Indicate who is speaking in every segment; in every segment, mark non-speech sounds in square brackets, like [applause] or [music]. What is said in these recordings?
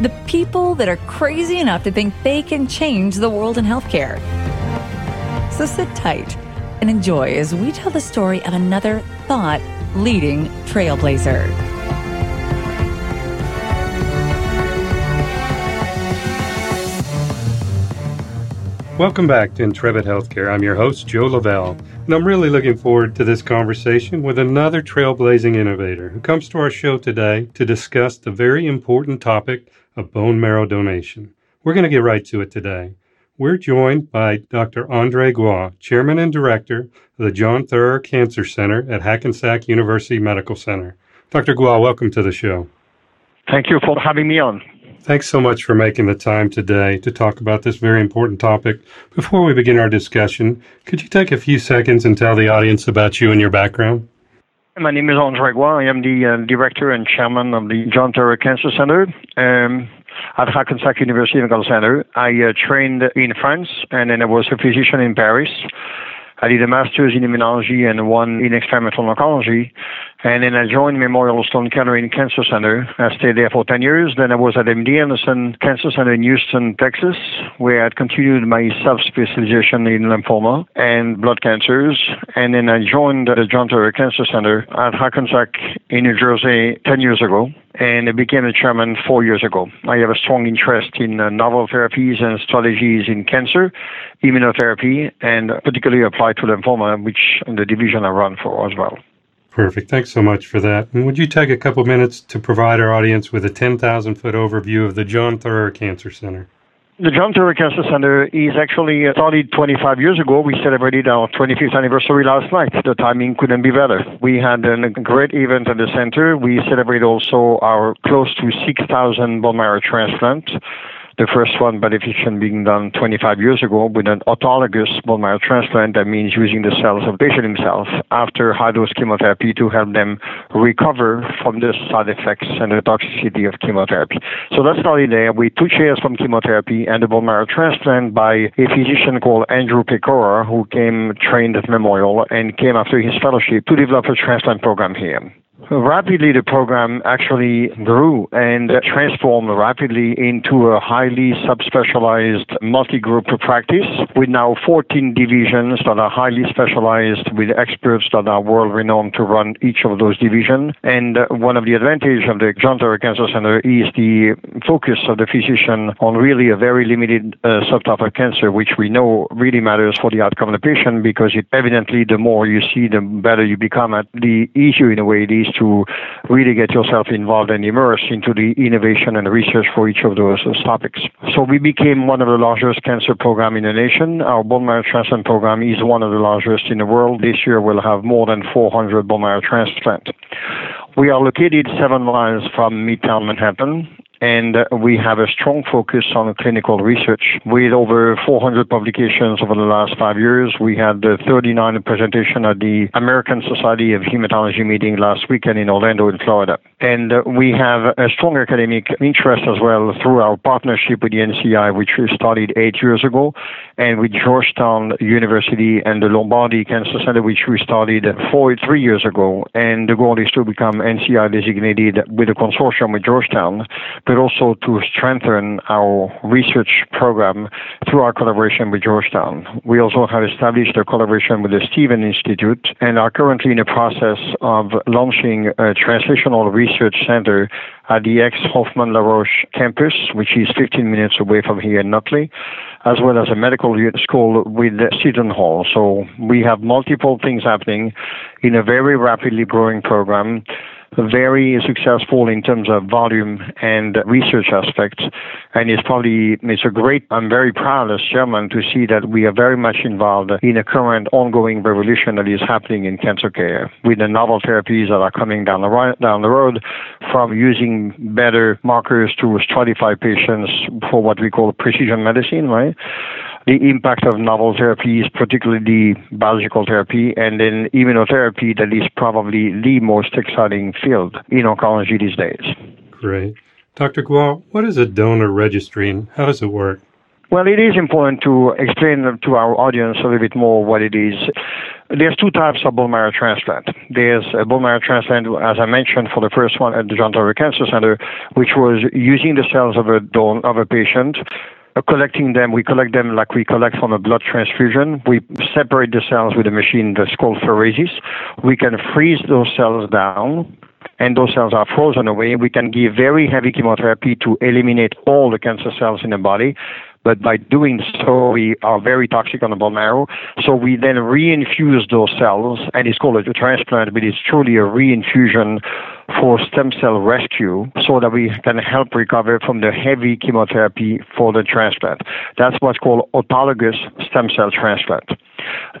Speaker 1: the people that are crazy enough to think they can change the world in healthcare. So sit tight and enjoy as we tell the story of another thought leading trailblazer.
Speaker 2: Welcome back to Intrepid Healthcare. I'm your host, Joe Lavelle, and I'm really looking forward to this conversation with another trailblazing innovator who comes to our show today to discuss the very important topic of bone marrow donation. We're going to get right to it today. We're joined by Dr. Andre Goy, Chairman and Director of the John Theurer Cancer Center at Hackensack University Medical Center. Dr. Goy, welcome to the show.
Speaker 3: Thank you for having me on.
Speaker 2: Thanks so much for making the time today to talk about this very important topic. Before we begin our discussion, could you take a few seconds and tell the audience about you and your background?
Speaker 3: My name is Andre Goy. I am the uh, director and chairman of the John Theurer Cancer Center um, at Hackensack University Medical Center. I uh, trained in France and then I was a physician in Paris. I did a master's in immunology and one in experimental oncology. And then I joined Memorial Sloan Kettering Cancer Center. I stayed there for 10 years. Then I was at MD Anderson Cancer Center in Houston, Texas, where I continued my subspecialization in lymphoma and blood cancers. And then I joined the John Theurer Cancer Center at Hackensack in New Jersey 10 years ago and I became a chairman four years ago. I have a strong interest in uh, novel therapies and strategies in cancer, immunotherapy, and particularly applied to lymphoma, which in the division I run for as well.
Speaker 2: Perfect. Thanks so much for that. And would you take a couple minutes to provide our audience with a 10,000 foot overview of the John Theurer Cancer Center?
Speaker 3: The John Theurer Cancer Center is actually started 25 years ago. We celebrated our 25th anniversary last night. The timing couldn't be better. We had a great event at the center. We celebrate also our close to 6,000 bone marrow transplants the first one by definition being done 25 years ago with an autologous bone marrow transplant. That means using the cells of the patient himself after high dose chemotherapy to help them recover from the side effects and the toxicity of chemotherapy. So that started there. We took shares from chemotherapy and the bone marrow transplant by a physician called Andrew Pecora, who came trained at Memorial and came after his fellowship to develop a transplant program here. Rapidly, the program actually grew and transformed rapidly into a highly subspecialized multi-group practice with now 14 divisions that are highly specialized with experts that are world-renowned to run each of those divisions. And one of the advantages of the John Theurer Cancer Center is the focus of the physician on really a very limited uh, subtype of cancer, which we know really matters for the outcome of the patient because it evidently the more you see, the better you become at the easier in a way it is to really get yourself involved and immersed into the innovation and research for each of those topics. So we became one of the largest cancer program in the nation. Our bone marrow transplant program is one of the largest in the world. This year we'll have more than 400 bone marrow transplant. We are located seven miles from Midtown Manhattan and uh, we have a strong focus on clinical research. With over 400 publications over the last five years, we had the 39 presentation at the American Society of Hematology meeting last weekend in Orlando, in Florida. And uh, we have a strong academic interest as well through our partnership with the NCI, which we started eight years ago, and with Georgetown University and the Lombardi Cancer Center, which we started four, three years ago. And the goal is to become NCI designated with a consortium with Georgetown but also to strengthen our research program through our collaboration with Georgetown. We also have established a collaboration with the Stephen Institute and are currently in the process of launching a translational research center at the ex Hoffmann-La Roche campus, which is 15 minutes away from here in Nutley, as well as a medical school with Seton Hall. So we have multiple things happening in a very rapidly growing program very successful in terms of volume and research aspects. And it's probably, it's a great, I'm very proud as chairman to see that we are very much involved in a current ongoing revolution that is happening in cancer care with the novel therapies that are coming down the, down the road from using better markers to stratify patients for what we call precision medicine, right? The impact of novel therapies, particularly biological therapy, and then immunotherapy that is probably the most exciting field in oncology these days.
Speaker 2: Great. Dr. Goy, what is a donor registry and how does it work?
Speaker 3: Well, it is important to explain to our audience a little bit more what it is. There's two types of bone marrow transplant. There's a bone marrow transplant, as I mentioned, for the first one at the John Theurer Cancer Center, which was using the cells of a don- of a patient collecting them. We collect them like we collect from a blood transfusion. We separate the cells with a machine that's called pheresis. We can freeze those cells down and those cells are frozen away. We can give very heavy chemotherapy to eliminate all the cancer cells in the body. But by doing so, we are very toxic on the bone marrow. So we then reinfuse those cells, and it's called a transplant, but it's truly a reinfusion for stem cell rescue so that we can help recover from the heavy chemotherapy for the transplant. That's what's called autologous stem cell transplant.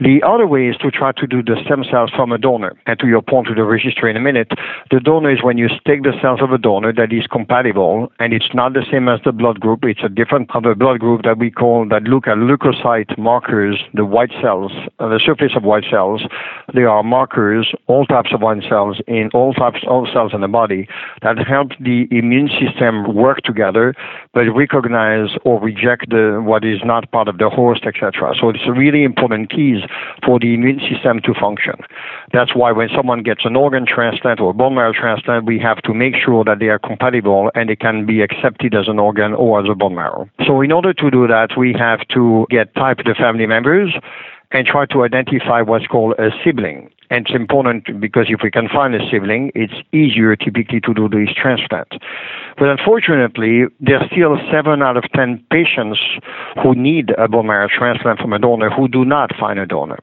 Speaker 3: The other way is to try to do the stem cells from a donor. And to your point to the registry in a minute, the donor is when you take the cells of a donor that is compatible and it's not the same as the blood group. It's a different of blood group that we call that look at leukocyte markers, the white cells, uh, the surface of white cells. They are markers, all types of white cells in all types of cells in the body that help the immune system work together, but recognize or reject the, what is not part of the host, etc. So it's a really important keys for the immune system to function. That's why when someone gets an organ transplant or a bone marrow transplant, we have to make sure that they are compatible and they can be accepted as an organ or as a bone marrow. So in order to do that, we have to get type the family members and try to identify what's called a sibling. And it's important because if we can find a sibling, it's easier typically to do these transplants. But unfortunately, there are still seven out of ten patients who need a bone marrow transplant from a donor who do not find a donor.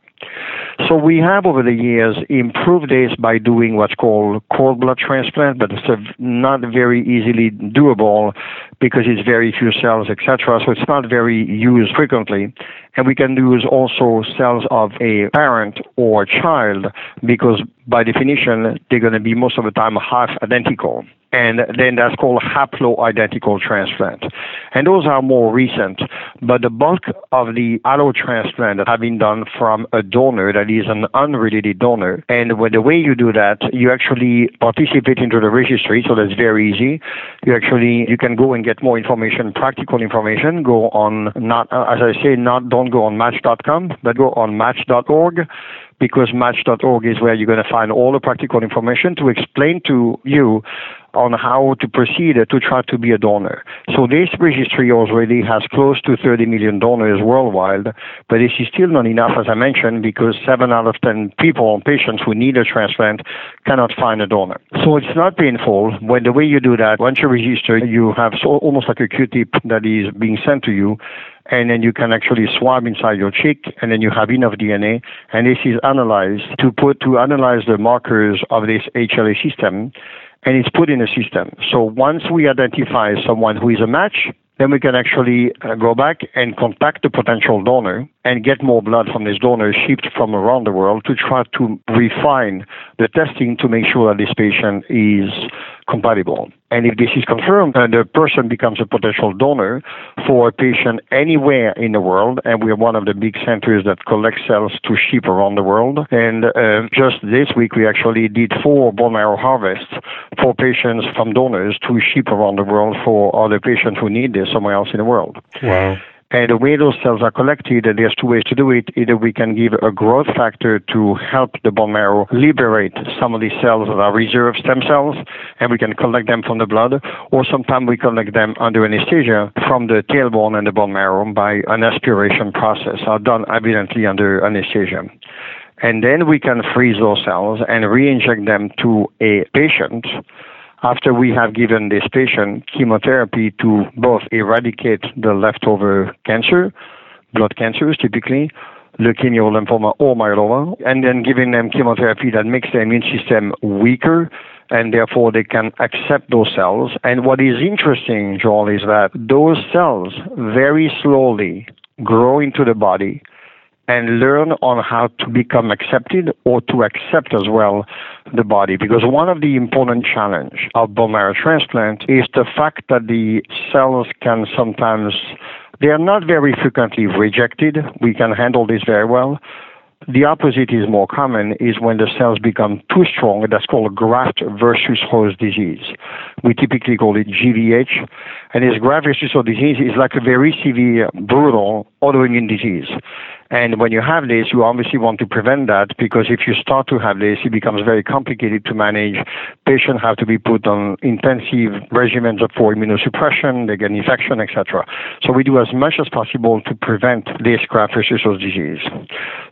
Speaker 3: So we have over the years improved this by doing what's called cord blood transplant, but it's not very easily doable because it's very few cells, etc. So it's not very used frequently. And we can use also cells of a parent or child because by definition, they're going to be most of the time half identical and then that's called haploidentical transplant. And those are more recent, but the bulk of the allo transplant that have been done from a donor that is an unrelated donor. And with the way you do that, you actually participate into the registry, so that's very easy. You actually you can go and get more information, practical information. Go on not uh, as I say, not don't go on match.com, but go on match.org because match.org is where you're going to find all the practical information to explain to you on how to proceed to try to be a donor. So this registry already has close to 30 million donors worldwide, but this is still not enough, as I mentioned, because 7 out of 10 people, and patients who need a transplant, cannot find a donor. So it's not painful. When the way you do that, once you register, you have so, almost like a Q-tip that is being sent to you, and then you can actually swab inside your cheek, and then you have enough DNA, and this is analyzed to put to analyze the markers of this HLA system, and it's put in a system. So once we identify someone who is a match, then we can actually uh, go back and contact the potential donor and get more blood from this donor shipped from around the world to try to refine the testing to make sure that this patient is compatible. And if this is confirmed, uh, the person becomes a potential donor for a patient anywhere in the world. And we are one of the big centers that collect cells to ship around the world. And uh, just this week, we actually did four bone marrow harvests for patients from donors to ship around the world for other patients who need this somewhere else in the world.
Speaker 2: Wow.
Speaker 3: And the way those cells are collected, there's two ways to do it. Either we can give a growth factor to help the bone marrow liberate some of these cells that are reserve stem cells, and we can collect them from the blood, or sometimes we collect them under anesthesia from the tailbone and the bone marrow by an aspiration process, are done evidently under anesthesia. And then we can freeze those cells and re-inject them to a patient after we have given this patient chemotherapy to both eradicate the leftover cancer, blood cancers typically, leukemia or lymphoma or myeloma, and then giving them chemotherapy that makes the immune system weaker and therefore they can accept those cells. And what is interesting, Joel, is that those cells very slowly grow into the body and learn on how to become accepted or to accept as well the body. Because one of the important challenge of bone marrow transplant is the fact that the cells can sometimes They are not very frequently rejected. We can handle this very well. The opposite is more common is when the cells become too strong. That's called graft versus host disease. We typically call it GVH. And this graft versus host disease is like a very severe, brutal autoimmune disease. And when you have this, you obviously want to prevent that because if you start to have this, it becomes very complicated to manage. Patients have to be put on intensive regimens for immunosuppression, they get infection, etc. So we do as much as possible to prevent this graft versus host disease.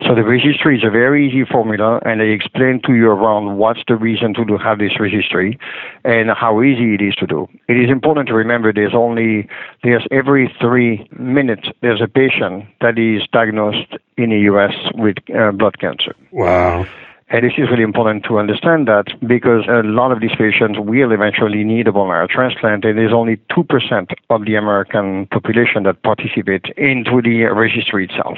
Speaker 3: So the registry is a very easy formula, and they explain to you around what's the reason to have this registry and how easy it is to do. It is important to remember there's only there's every three minutes there's a patient that is diagnosed in the U.S. with uh, blood cancer.
Speaker 2: Wow.
Speaker 3: And this is really important to understand that because a lot of these patients will eventually need a bone marrow transplant, and there's only 2% of the American population that participate into the registry itself.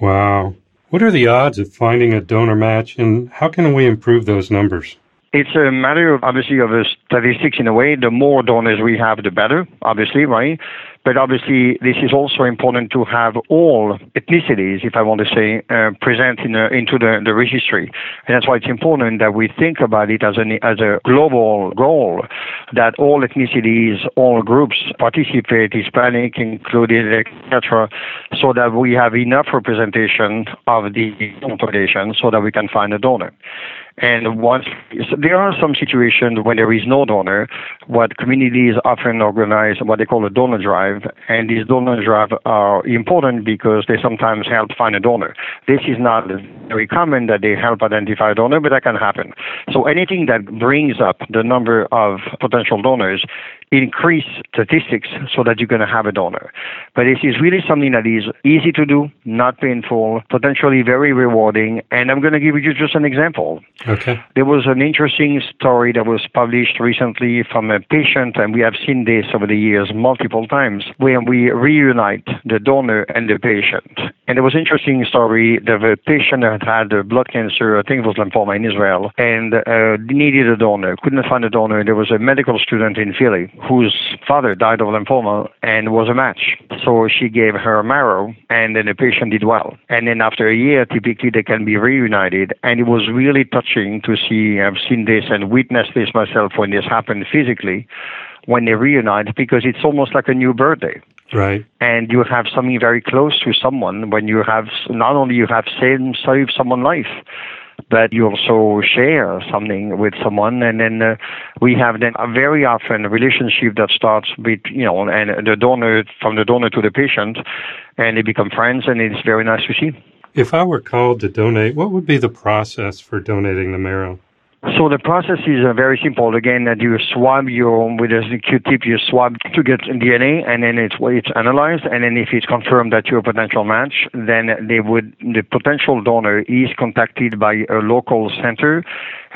Speaker 2: Wow. What are the odds of finding a donor match, and how can we improve those numbers?
Speaker 3: It's a matter of obviously of statistics in a way. The more donors we have, the better, obviously, right? But obviously, this is also important to have all ethnicities, if I want to say, uh, present in a, into the, the registry. And that's why it's important that we think about it as, an, as a global goal, that all ethnicities, all groups participate, Hispanic included, etc., so that we have enough representation of the population so that we can find a donor. And once so there are some situations when there is no donor, what communities often organize what they call a donor drive, and these donor drives are important because they sometimes help find a donor. This is not very common that they help identify a donor, but that can happen. So anything that brings up the number of potential donors increase statistics so that you're going to have a donor. But this is really something that is easy to do, not painful, potentially very rewarding. And I'm going to give you just an example.
Speaker 2: Okay.
Speaker 3: There was an interesting story that was published recently from a patient, and we have seen this over the years multiple times, where we reunite the donor and the patient. And there was an interesting story that a patient had had blood cancer, I think it was lymphoma in Israel, and uh, needed a donor, couldn't find a donor. There was a medical student in Philly whose father died of lymphoma and was a match. So she gave her marrow, and then the patient did well. And then after a year, typically they can be reunited. And it was really touching to see, I've seen this and witnessed this myself when this happened physically, when they reunite, because it's almost like a new birthday.
Speaker 2: Right.
Speaker 3: And you have something very close to someone when you have, not only you have saved, saved someone's life, but you also share something with someone and then uh, we have then a very often a relationship that starts with you know and the donor from the donor to the patient and they become friends and it's very nice to see.
Speaker 2: If i were called to donate what would be the process for donating the marrow
Speaker 3: so the process is uh, very simple. Again, that you swab your with a Q-tip, you swab to get DNA, and then it's it's analyzed, and then if it's confirmed that you're a potential match, then they would the potential donor is contacted by a local center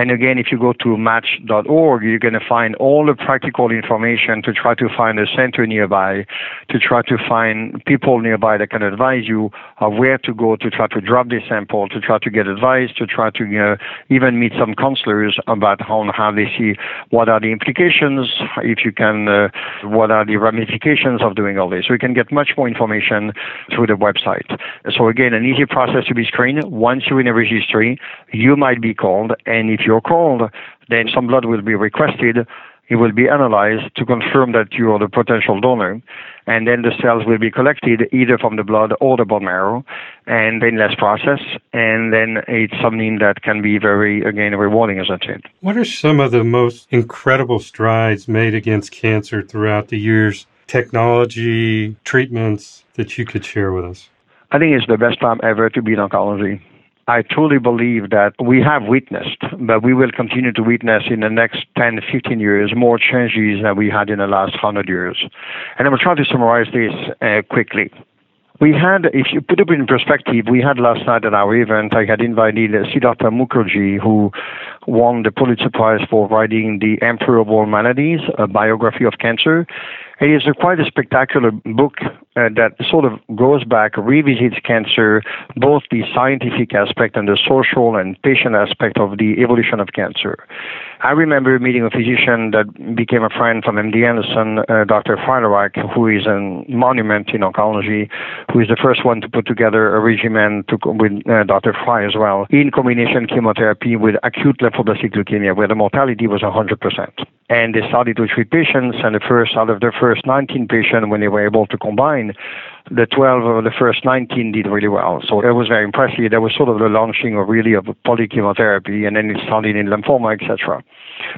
Speaker 3: and again, if you go to match.org, you're going to find all the practical information to try to find a center nearby, to try to find people nearby that can advise you of where to go to try to drop the sample, to try to get advice, to try to you know, even meet some counselors about how, how they see what are the implications, if you can, uh, what are the ramifications of doing all this. So you can get much more information through the website. So again, an easy process to be screened. Once you're in a registry, you might be called, and if you're called, then some blood will be requested. It will be analyzed to confirm that you are the potential donor, and then the cells will be collected either from the blood or the bone marrow, and then less process, and then it's something that can be very, again, rewarding, as I said.
Speaker 2: What are some of the most incredible strides made against cancer throughout the years? Technology, treatments that you could share with us?
Speaker 3: I think it's the best time ever to be in oncology. I truly believe that we have witnessed, but we will continue to witness in the next 10, 15 years more changes than we had in the last 100 years. And I'm trying to summarize this uh, quickly. We had, if you put it in perspective, we had last night at our event, I had invited Siddhartha Mukherjee, who won the Pulitzer Prize for writing The Emperor of All Maladies, a biography of cancer. It is a quite a spectacular book uh, that sort of goes back, revisits cancer, both the scientific aspect and the social and patient aspect of the evolution of cancer. I remember meeting a physician that became a friend from MD Anderson, uh, Dr. Freireich, who is a monument in oncology, who is the first one to put together a regimen to, with uh, Dr. Frei as well, in combination chemotherapy with acute lymphoblastic leukemia, where the mortality was 100%. And they started to treat patients, and the first out of the first 19 patients, when they were able to combine, the 12 or the first 19 did really well. So it was very impressive. That was sort of the launching of really of polychemotherapy, and then it started in lymphoma, etc.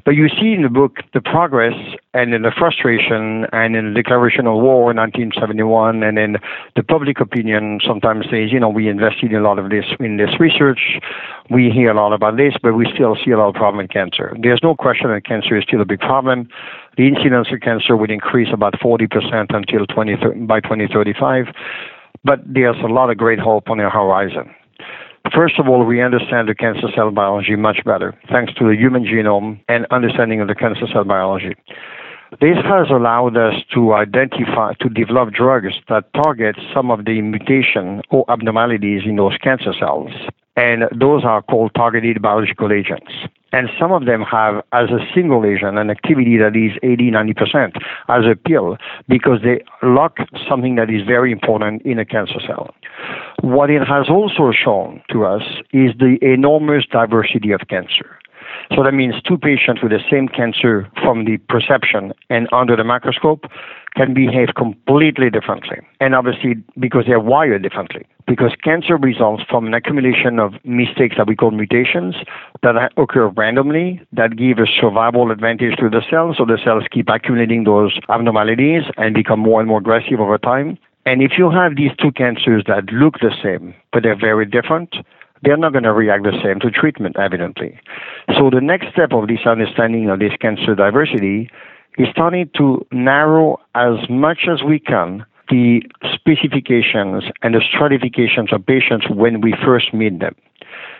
Speaker 3: But you see in the book the progress and in the frustration and in the declaration of war in 1971 and then the public opinion sometimes says, you know, we invested a lot of this in this research. We hear a lot about this, but we still see a lot of problem in cancer. There's no question that cancer is still a big problem. The incidence of cancer would increase about 40% until 20, by 2035. But there's a lot of great hope on the horizon. First of all, we understand the cancer cell biology much better, thanks to the human genome and understanding of the cancer cell biology. This has allowed us to identify, to develop drugs that target some of the mutation or abnormalities in those cancer cells. And those are called targeted biological agents. And some of them have, as a single agent, an activity that is 80, 90% as a pill because they lock something that is very important in a cancer cell. What it has also shown to us is the enormous diversity of cancer. So that means two patients with the same cancer from the perception and under the microscope can behave completely differently. And obviously, because they're wired differently. Because cancer results from an accumulation of mistakes that we call mutations that occur randomly that give a survival advantage to the cells. So the cells keep accumulating those abnormalities and become more and more aggressive over time. And if you have these two cancers that look the same, but they're very different, they're not going to react the same to treatment, evidently. So the next step of this understanding of this cancer diversity is starting to narrow as much as we can the specifications and the stratifications of patients when we first meet them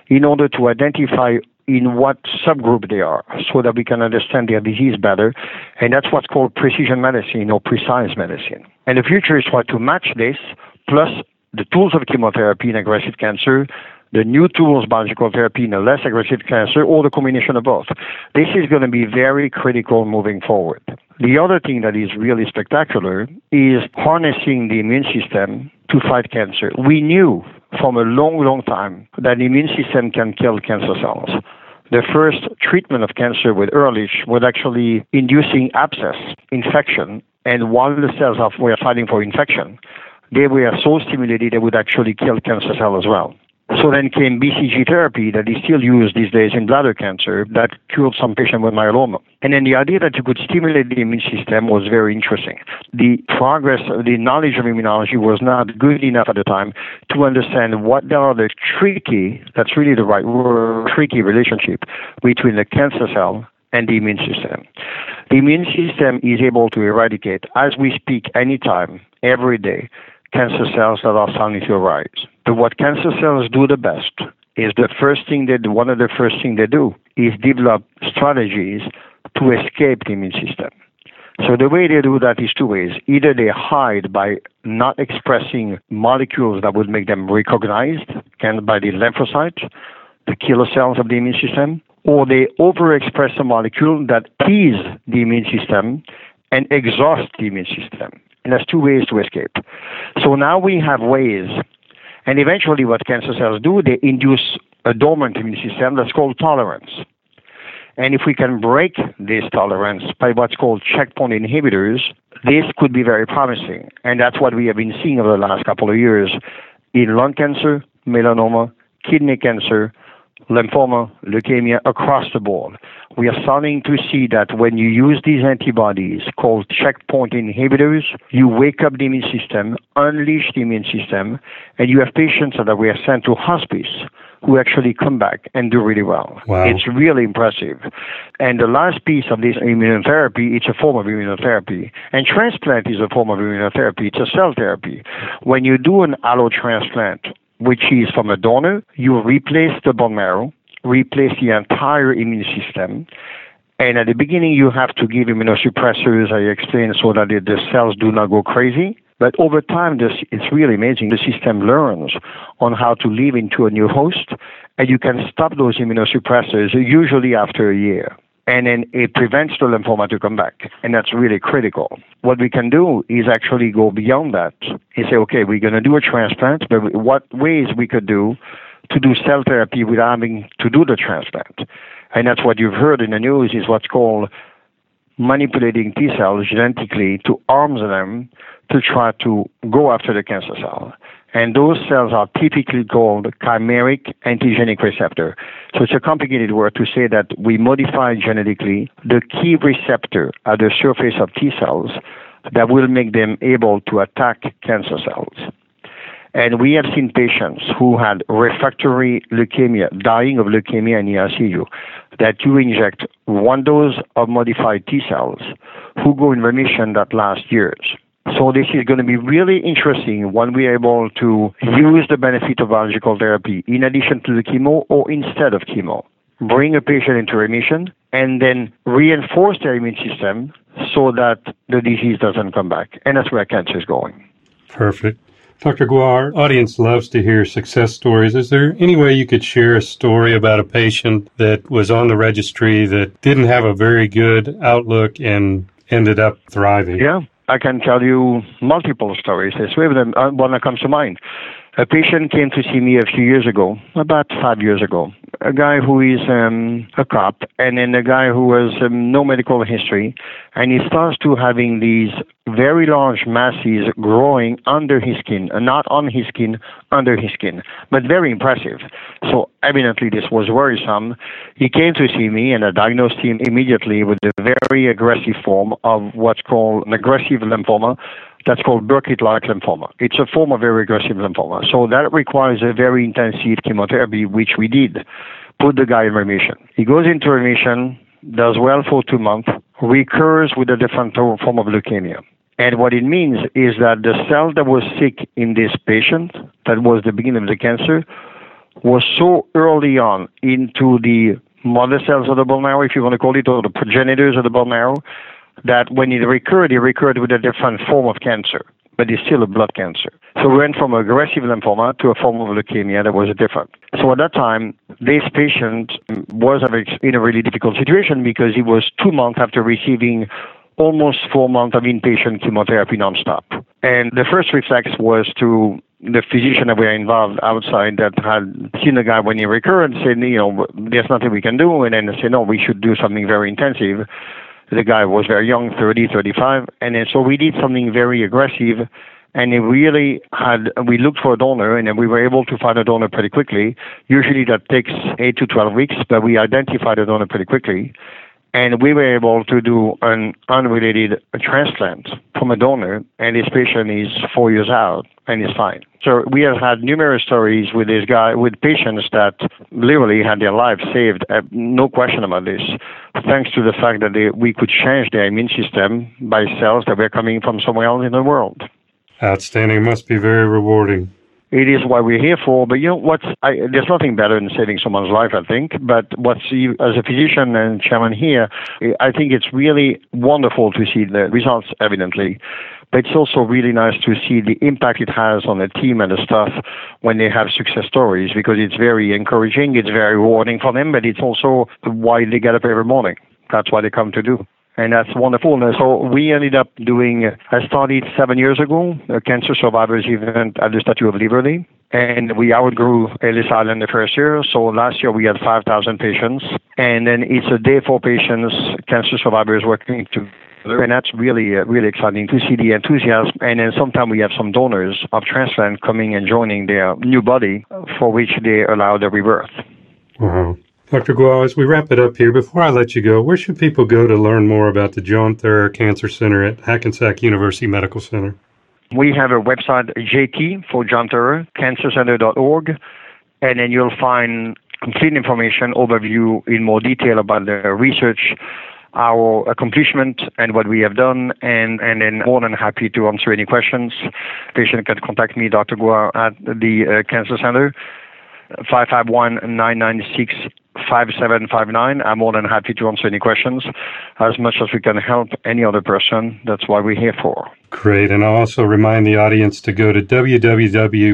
Speaker 3: in order to identify in what subgroup they are so that we can understand their disease better. And that's what's called precision medicine or precise medicine. And the future is try to match this plus the tools of chemotherapy in aggressive cancer the new tools, biological therapy in a less aggressive cancer, or the combination of both. This is going to be very critical moving forward. The other thing that is really spectacular is harnessing the immune system to fight cancer. We knew from a long, long time that the immune system can kill cancer cells. The first treatment of cancer with Ehrlich was actually inducing abscess, infection, and while the cells were fighting for infection, they were so stimulated they would actually kill cancer cells as well. So then came BCG therapy that is still used these days in bladder cancer that cured some patients with myeloma. And then the idea that you could stimulate the immune system was very interesting. The progress, the knowledge of immunology was not good enough at the time to understand what are the tricky, that's really the right word, tricky relationship between the cancer cell and the immune system. The immune system is able to eradicate, as we speak, anytime, every day, cancer cells that are starting to arise. But what cancer cells do the best is the first thing that one of the first things they do is develop strategies to escape the immune system. So the way they do that is two ways. Either they hide by not expressing molecules that would make them recognized and by the lymphocytes, the killer cells of the immune system, or they overexpress a molecule that tease the immune system and exhaust the immune system. And there's two ways to escape. So now we have ways, and eventually what cancer cells do, they induce a dormant immune system that's called tolerance. And if we can break this tolerance by what's called checkpoint inhibitors, this could be very promising. And that's what we have been seeing over the last couple of years in lung cancer, melanoma, kidney cancer, lymphoma, leukemia across the board. We are starting to see that when you use these antibodies called checkpoint inhibitors, you wake up the immune system, unleash the immune system, and you have patients that we are sent to hospice who actually come back and do really well.
Speaker 2: Wow.
Speaker 3: It's really impressive. And the last piece of this immunotherapy, it's a form of immunotherapy. And transplant is a form of immunotherapy. It's a cell therapy. When you do an allotransplant which is from a donor, you replace the bone marrow, replace the entire immune system, And at the beginning, you have to give immunosuppressors, I explained, so that the cells do not go crazy. But over time, this, it's really amazing. The system learns on how to live into a new host, and you can stop those immunosuppressors usually after a year. And then it prevents the lymphoma to come back. And that's really critical. What we can do is actually go beyond that and say, okay, we're going to do a transplant, but what ways we could do to do cell therapy without having to do the transplant. And that's what you've heard in the news is what's called manipulating T cells genetically to arm them to try to go after the cancer cell. And those cells are typically called chimeric antigenic receptor. So it's a complicated word to say that we modify genetically the key receptor at the surface of T cells that will make them able to attack cancer cells. And we have seen patients who had refractory leukemia, dying of leukemia in the ICU, that you inject one dose of modified T cells who go in remission that last years. So this is going to be really interesting when we're able to use the benefit of biological therapy in addition to the chemo or instead of chemo. Bring a patient into remission and then reinforce their immune system so that the disease doesn't come back. And that's where cancer is going.
Speaker 2: Perfect. Dr. Goy, our audience loves to hear success stories. Is there any way you could share a story about a patient that was on the registry that didn't have a very good outlook and ended up thriving?
Speaker 3: Yeah. I can tell you multiple stories. There's. Uh, one that comes to mind. A patient came to see me a few years ago, about five years ago. A guy who is um, a cop, and then a guy who has um, no medical history, and he starts to having these very large masses growing under his skin, not on his skin, under his skin, but very impressive. So evidently this was worrisome. He came to see me, and I diagnosed him immediately with a very aggressive form of what's called an aggressive lymphoma that's called Burkitt-like lymphoma. It's a form of very aggressive lymphoma. So that requires a very intensive chemotherapy, which we did. Put the guy in remission. He goes into remission, does well for two months, recurs with a different form of leukemia. And what it means is that the cell that was sick in this patient, that was the beginning of the cancer, was so early on into the mother cells of the bone marrow, if you want to call it, or the progenitors of the bone marrow, that when it recurred, it recurred with a different form of cancer, but it's still a blood cancer. So we went from aggressive lymphoma to a form of leukemia that was different. So at that time, this patient was in a really difficult situation because he was two months after receiving almost four months of inpatient chemotherapy nonstop. And the first reflex was to the physician that we were involved outside that had seen the guy when he recurred and said, you know, there's nothing we can do. And then they said, no, we should do something very intensive the guy was very young, 30, 35, and then so we did something very aggressive. And it really had, we looked for a donor and then we were able to find a donor pretty quickly. Usually that takes 8 to 12 weeks, but we identified a donor pretty quickly and we were able to do an unrelated transplant from a donor, and this patient is four years out and is fine. So we have had numerous stories with this guy, with patients that literally had their lives saved, uh, no question about this, thanks to the fact that they, we could change their immune system by cells that were coming from somewhere else in the world.
Speaker 2: Outstanding. Must be very rewarding
Speaker 3: it is what we're here for. But you know what's I, there's nothing better than saving someone's life, I think. But what's as a physician and chairman here, I think it's really wonderful to see the results evidently. But it's also really nice to see the impact it has on the team and the staff when they have success stories because it's very encouraging, it's very rewarding for them, but it's also why they get up every morning. That's what they come to do and that's wonderful. And so we ended up doing, I started seven years ago, a cancer survivors event at the Statue of Liberty, and we outgrew Ellis Island the first year. So last year we had 5,000 patients, and then it's a day for patients, cancer survivors working together. And that's really, uh, really exciting to see the enthusiasm. And then sometimes we have some donors of transplant coming and joining their new body for which they allow the rebirth.
Speaker 2: Wow. Dr. Goy, as we wrap it up here, before I let you go, where should people go to learn more about the John Theurer Cancer Center at Hackensack University Medical Center?
Speaker 3: We have a website, JT for John Theurer, cancercenter.org, and then you'll find complete information, overview in more detail about the research, our accomplishment and what we have done, and, and then more than happy to answer any questions. Patient can contact me, Dr. Goy, at the uh, Cancer Center, 551 996 5759. I'm more than happy to answer any questions as much as we can help any other person. That's why we're here for.
Speaker 2: Great. And I'll also remind the audience to go to www.match.org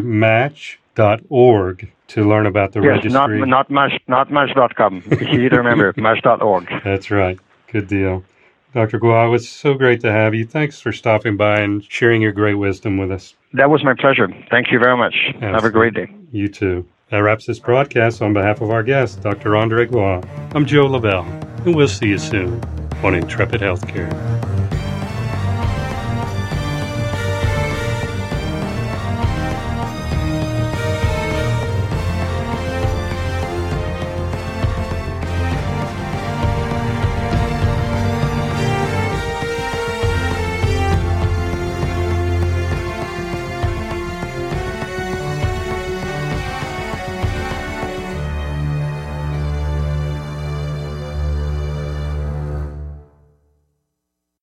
Speaker 2: to learn about the
Speaker 3: yes,
Speaker 2: registry.
Speaker 3: not not match not match.com. It's easy to remember. [laughs] match.org.
Speaker 2: That's right. Good deal. Dr. Goy, it's so great to have you. Thanks for stopping by and sharing your great wisdom with us.
Speaker 3: That was my pleasure. Thank you very much. Absolutely. Have a great day.
Speaker 2: You too. That wraps this broadcast on behalf of our guest, Dr. Andre Goy. I'm Joe Lavelle, and we'll see you soon on Intrepid Healthcare.